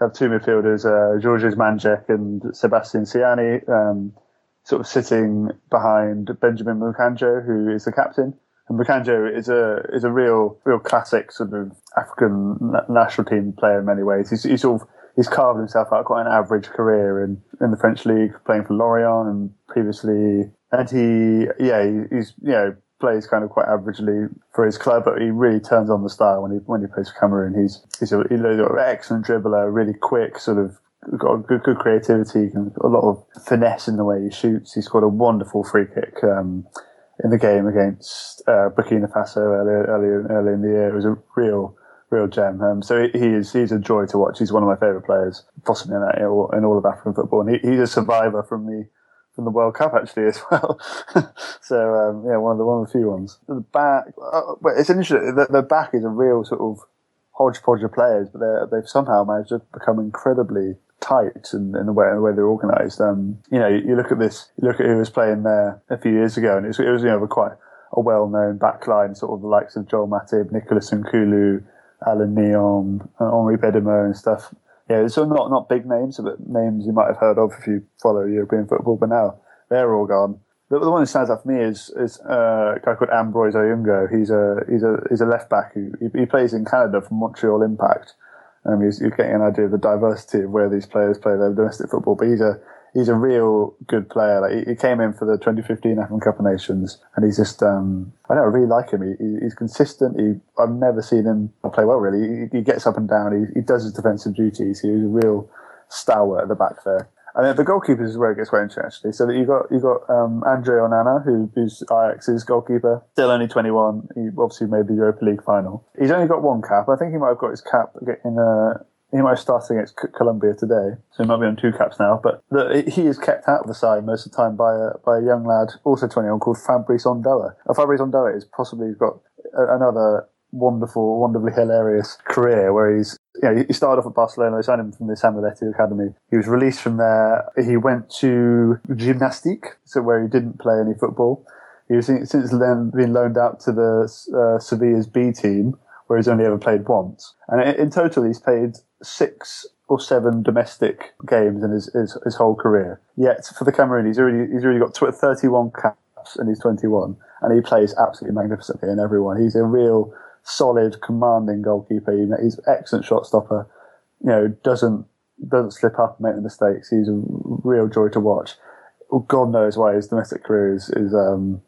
have two midfielders, uh, Georges Mandjeck and Sebastian Siani, um, sort of sitting behind Benjamin Moukandjo, who is the captain. And Moukandjo is a is a real real classic sort of African national team player in many ways. He's, he's sort of he's carved himself out quite an average career in, in the French league, playing for Lorient and previously, and he yeah he, he's you know plays kind of quite averagely for his club, but he really turns on the style when he when he plays for Cameroon. He's he's a, he's an excellent dribbler, really quick, sort of got good good creativity, a lot of finesse in the way he shoots. He's got a wonderful free kick. Um, in the game against uh, Burkina Faso earlier, earlier, earlier in the year. It was a real, real gem. Um, so he is he's a joy to watch. He's one of my favourite players, possibly in, in all of African football. And he, he's a survivor from the from the World Cup actually as well. so um, yeah, one of the one of the few ones. The back, uh, it's interesting. The, the back is a real sort of hodgepodge of players, but they've somehow managed to become incredibly tight in, in the way the way they're organised. Um, you know, you, you, look at this, you look at who was playing there a few years ago, and it was, it was you know quite a well-known backline, sort of the likes of Joel Matip, Nicolas Nkoulou, Allan Nyom, Henri Bedimo, and stuff. Yeah, so not not big names, but names you might have heard of if you follow European football. But now they're all gone. The, the one that stands out for me is is uh, a guy called Ambroise Oyongo. He's a he's a he's a left back who he, he plays in Canada for Montreal Impact. Um, you're, getting an idea of the diversity of where these players play their domestic football. But he's a he's a real good player. Like he, he came in for the 2015 African Cup of Nations, and he's just um, I don't really like him. He, he's consistent. He, I've never seen him play well. Really, he, he gets up and down. He, he does his defensive duties. He's a real stalwart at the back there. And then the goalkeepers is where it gets quite interesting, actually. So that you got you got um, Andre Onana, who, who's Ajax's goalkeeper, still only 21. He obviously made the Europa League final. He's only got one cap. I think he might have got his cap in a. Uh, he might have started against Colombia today, so he might be on two caps now. But the, he is kept out of the side most of the time by a by a young lad, also 21, called Fabrice Ondoa. Uh, Fabrice Ondoa is possibly got another wonderful, wonderfully hilarious career where he's you know, he started off at Barcelona. They signed him from the Samuel Eto'o Academy. He was released from there. He went to Gymnastique, so where he didn't play any football. He was since then been loaned out to the uh, Sevilla's B team, where he's only ever played once. And in, in total, he's played six or seven domestic games in his, his, his whole career. Yet for the Cameroon, he's already he's already got 31 caps and he's 21, and he plays absolutely magnificently in everyone. He's a real solid, commanding goalkeeper. He's an excellent shot stopper. You know, doesn't doesn't slip up and make the mistakes. He's a real joy to watch. God knows why his domestic career is is um,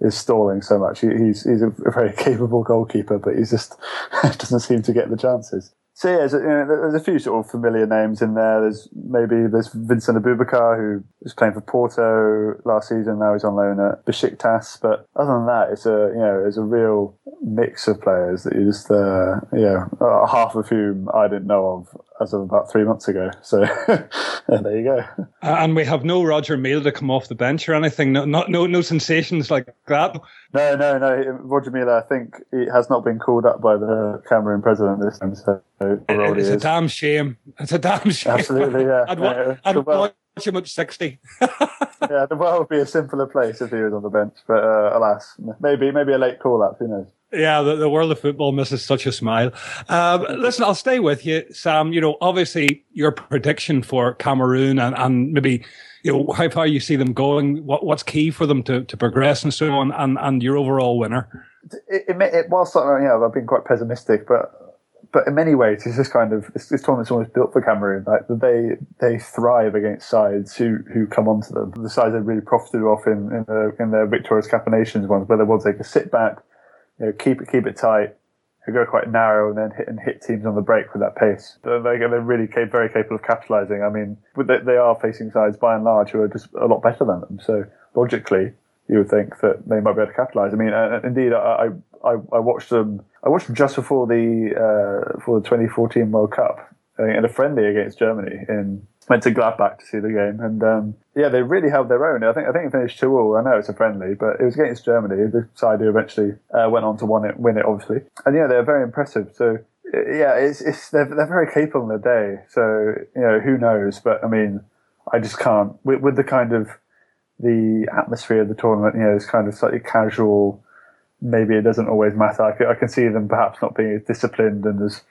is stalling so much. He, he's he's a very capable goalkeeper, but he just doesn't seem to get the chances. So yeah, there's a, you know, there's a few sort of familiar names in there. There's maybe there's Vincent Aboubakar who was playing for Porto last season. Now he's on loan at Besiktas. But other than that, it's a you know it's a real mix of players that you just uh, know uh, half of whom I didn't know of as of about three months ago. So there you go. And we have no Roger Milla to come off the bench or anything. No, not no no sensations like that. No, no, no. Roger Milla, I think, he has not been called up by the Cameroon president this time. So it's a damn shame. It's a damn shame. Absolutely, yeah. I'd, wa- I'd watch him at sixty. yeah, the world would be a simpler place if he was on the bench. But uh, alas, maybe maybe a late call up. Who knows? Yeah, the, the, world of football misses such a smile. Um, listen, I'll stay with you, Sam. You know, obviously your prediction for Cameroon and, and maybe, you know, how far you see them going, what, what's key for them to, to progress and so on, and, and your overall winner. It, it, it whilst, you know, I've been quite pessimistic, but but in many ways, it's just kind of this, this tournament's almost built for Cameroon. Like they they thrive against sides who who come onto them. The sides that really profited off in in, the, in their victorious Cup Nations ones, where they will they could sit back, you know, keep it keep it tight, go quite narrow, and then hit and hit teams on the break with that pace. They're, they're really very capable of capitalising. I mean, they are facing sides by and large who are just a lot better than them. So logically, you would think that they might be able to capitalise. I mean, uh, indeed, I, I I watched them. I watched them just before the uh, for the 2014 World Cup in a friendly against Germany in went to Gladbach to see the game, and um, yeah, they really held their own. I think I think it finished two all. I know it's a friendly, but it was against Germany, the side who eventually uh, went on to win it, win it, obviously. And yeah, they're very impressive. So yeah, it's, it's they're they're very capable in the day. So you know, who knows? But I mean, I just can't with, with the kind of the atmosphere of the tournament. You know, it's kind of slightly casual. Maybe it doesn't always matter. I can, I can see them perhaps not being as disciplined and as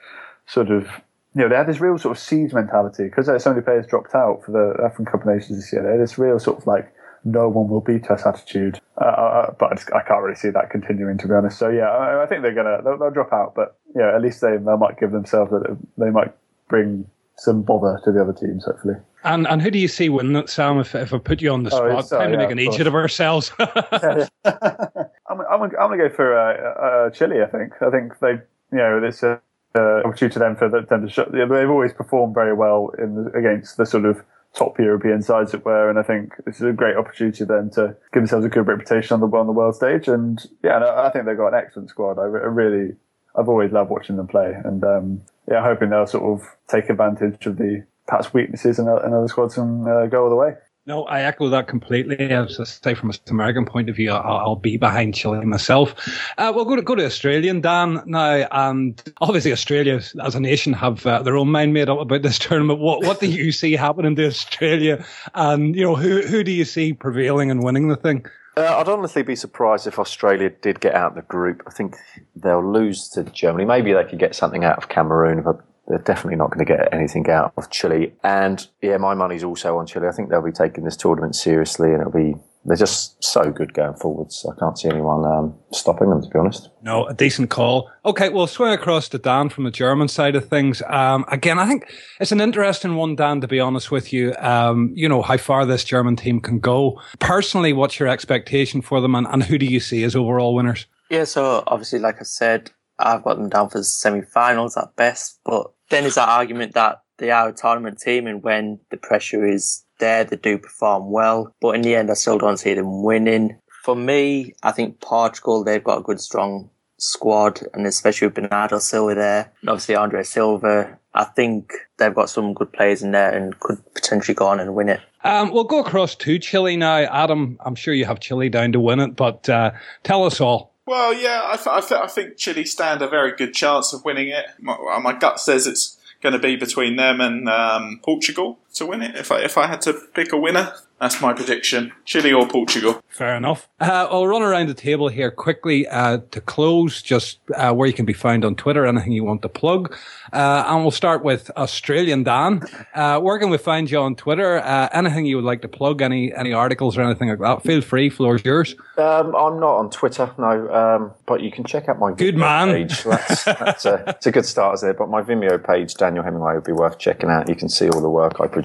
sort of you know, they had this real sort of siege mentality because so many players dropped out for the African Cup Nations this year. They had this real sort of like, no one will beat us attitude. Uh, uh, but I, just, I, can't really see that continuing, to be honest. So yeah, I, I think they're gonna they'll, they'll, drop out, but yeah, at least they they might give themselves that they might bring some bother to the other teams, hopefully. And and who do you see winning it, Sam? If, if I put you on the oh, spot, oh, time yeah, to make an idiot of ourselves. yeah, yeah. I'm, I'm, I'm going to go for uh, uh, Chile. I think. I think they, you know, it's a uh, opportunity for them to show. They've always performed very well in the, against the sort of top European sides that were, and I think this is a great opportunity then to give themselves a good reputation on the on the world stage. And yeah, I think they've got an excellent squad. I, I really, I've always loved watching them play, and um, yeah, hoping they'll sort of take advantage of the perhaps weaknesses in, in other squads and uh, go all the way. No, I echo that completely. As I say, from an American point of view, I'll, I'll be behind Chile myself. Uh, we'll go to go to Australian Dan now, and obviously Australia as a nation have uh, their own mind made up about this tournament. What what do you see happening to Australia, and you know who who do you see prevailing and winning the thing? Uh, I'd honestly be surprised if Australia did get out of the group. I think they'll lose to Germany. Maybe they could get something out of Cameroon, but they're definitely not going to get anything out of Chile. And yeah, my money's also on Chile. I think they'll be taking this tournament seriously, and it'll be they're just so good going forwards. I can't see anyone um, stopping them, to be honest. No, a decent call. Okay, we'll swing across to Dan from the German side of things. Um, again, I think it's an interesting one, Dan, to be honest with you. Um, you know, how far this German team can go. Personally, what's your expectation for them, and, and who do you see as overall winners? Yeah, so obviously, like I said, I've got them down for semi-finals at best, but then is that argument that they are a tournament team and when the pressure is there, they do perform well. But in the end, I still don't see them winning. For me, I think Portugal, they've got a good, strong squad, and especially with Bernardo Silva there, and obviously Andre Silva. I think they've got some good players in there and could potentially go on and win it. Um, we'll go across to Chile now. Adam, I'm sure you have Chile down to win it, but uh, tell us all. Well, yeah, I, th- I, th- I, think Chile stand a very good chance of winning it. My, my gut says it's going to be between them and um, Portugal to win it. If I if I had to pick a winner, that's my prediction: Chile or Portugal. Fair enough. Uh, I'll run around the table here quickly uh, to close. Just uh, where you can be found on Twitter, anything you want to plug, uh, and we'll start with Australian Dan. Uh, where can we find you on Twitter? Uh, anything you would like to plug? Any any articles or anything like that? Feel free. Floor's yours. Um, I'm not on Twitter, no, um, but you can check out my good man page. That's, that's a, it's a good start is there. But my Vimeo page, Daniel Hemingway, would be worth checking out. You can see all the work I produce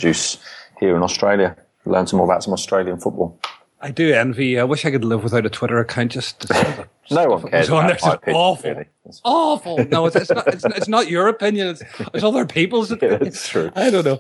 here in Australia learn some more about some Australian football. I do envy. I wish I could live without a Twitter account. Just, just no one cares. On there. It's opinion, awful, really. awful. No, it's, it's, not. It's, it's, not your opinion. It's, it's other people's. yeah, that's true. I don't know.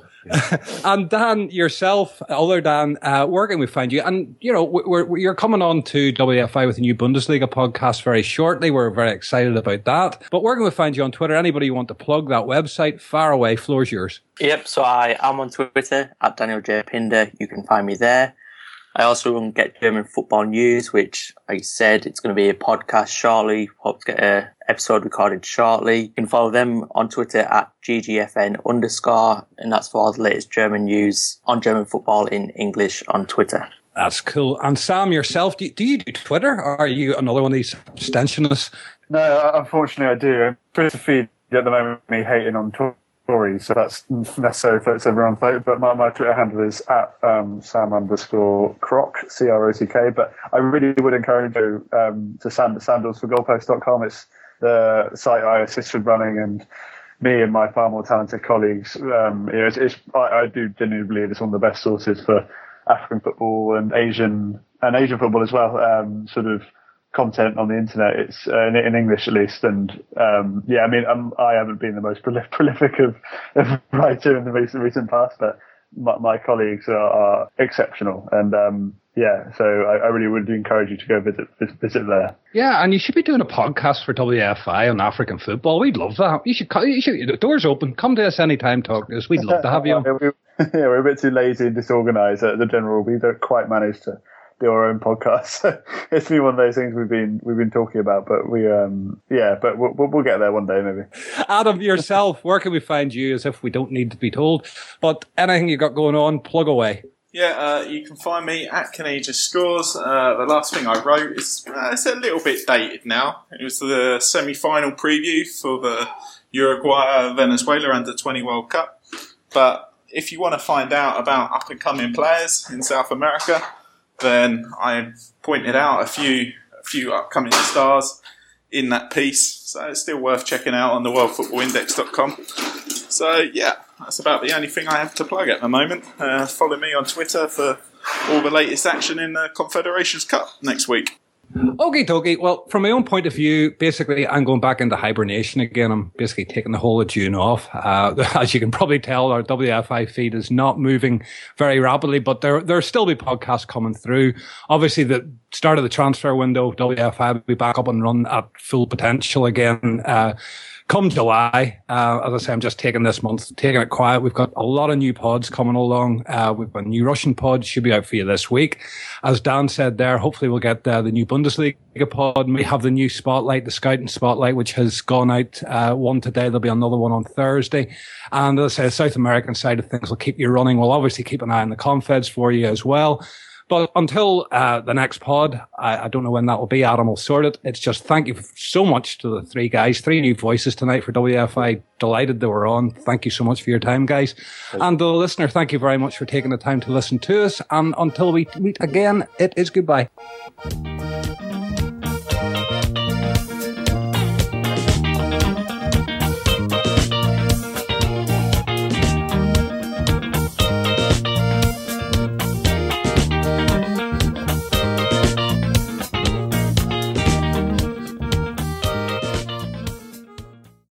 and Dan, yourself, other Dan, uh, where can we find you? And you know, we're, we're, you're coming on to WFI with a new Bundesliga podcast very shortly. We're very excited about that. But where can we find you on Twitter? Anybody you want to plug that website? Far away, floor's yours. Yep. So I am on Twitter at Daniel J Pinder. You can find me there. I also run Get German Football News, which I said it's going to be a podcast shortly. Hope to get an episode recorded shortly. You can follow them on Twitter at GGFN underscore, and that's for all the latest German news on German football in English on Twitter. That's cool. And Sam, yourself, do you, do you do Twitter? Or are you another one of these abstentionists? No, uh, unfortunately, I do. I'm pretty feed at the moment me hating on Twitter stories, so that's necessary for everyone. But my, my Twitter handle is at um, Sam underscore Crock, C R O C K. But I really would encourage you um, to sand, sandalsforgoalpost.com. It's the site I assisted running and me and my far more talented colleagues. Um, it's, it's, I, I do genuinely believe it's one of the best sources for African football and Asian and Asian football as well. Um, sort of content on the internet. It's uh, in, in, English at least, and um, yeah, I mean, I'm, I have not been the most prolific, prolific of, of writer in the recent recent past, but my, my colleagues are, are, exceptional, and um, yeah, so I, I, really would encourage you to go visit, visit, there. Yeah, and you should be doing a podcast for WFI on African football. We'd love that. You should, you should the doors open. Come to us anytime. Talk to us. We'd love to have you. yeah, we're a bit too lazy and disorganized at the general. We don't quite manage to do our own podcast. it's been one of those things we've been we've been talking about, but we um yeah, but we'll, we'll get there one day maybe. Adam, yourself, where can we find you? As if we don't need to be told, but anything you got going on, plug away. Yeah, uh, you can find me at Canadian Scores. Uh, the last thing I wrote is uh, it's a little bit dated now. It was the semi-final preview for the Uruguay Venezuela Under 20 World Cup. But if you want to find out about up and coming players in South America, then I pointed out a few a few upcoming stars in that piece. So it's still worth checking out on the worldfootballindex.com. So yeah, that's about the only thing I have to plug at the moment. Uh, follow me on Twitter for all the latest action in the Confederations Cup next week. Okay, dokie. Well, from my own point of view, basically, I'm going back into hibernation again. I'm basically taking the whole of June off. Uh, as you can probably tell, our WFI feed is not moving very rapidly, but there there'll still be podcasts coming through. Obviously, the start of the transfer window, WFI will be back up and run at full potential again. Uh, come July, uh, as I say, I'm just taking this month, taking it quiet. We've got a lot of new pods coming along. Uh, we've got a new Russian pod should be out for you this week. As Dan said there, hopefully we'll get uh, the new Bundesliga pod. We have the new spotlight, the scouting spotlight, which has gone out uh, one today. There'll be another one on Thursday. And as I say, the South American side of things will keep you running. We'll obviously keep an eye on the confeds for you as well. But until uh, the next pod, I, I, don't know when that will be. Adam will sort it. It's just thank you so much to the three guys, three new voices tonight for WFI. Delighted they were on. Thank you so much for your time, guys. And the listener, thank you very much for taking the time to listen to us. And until we meet again, it is goodbye.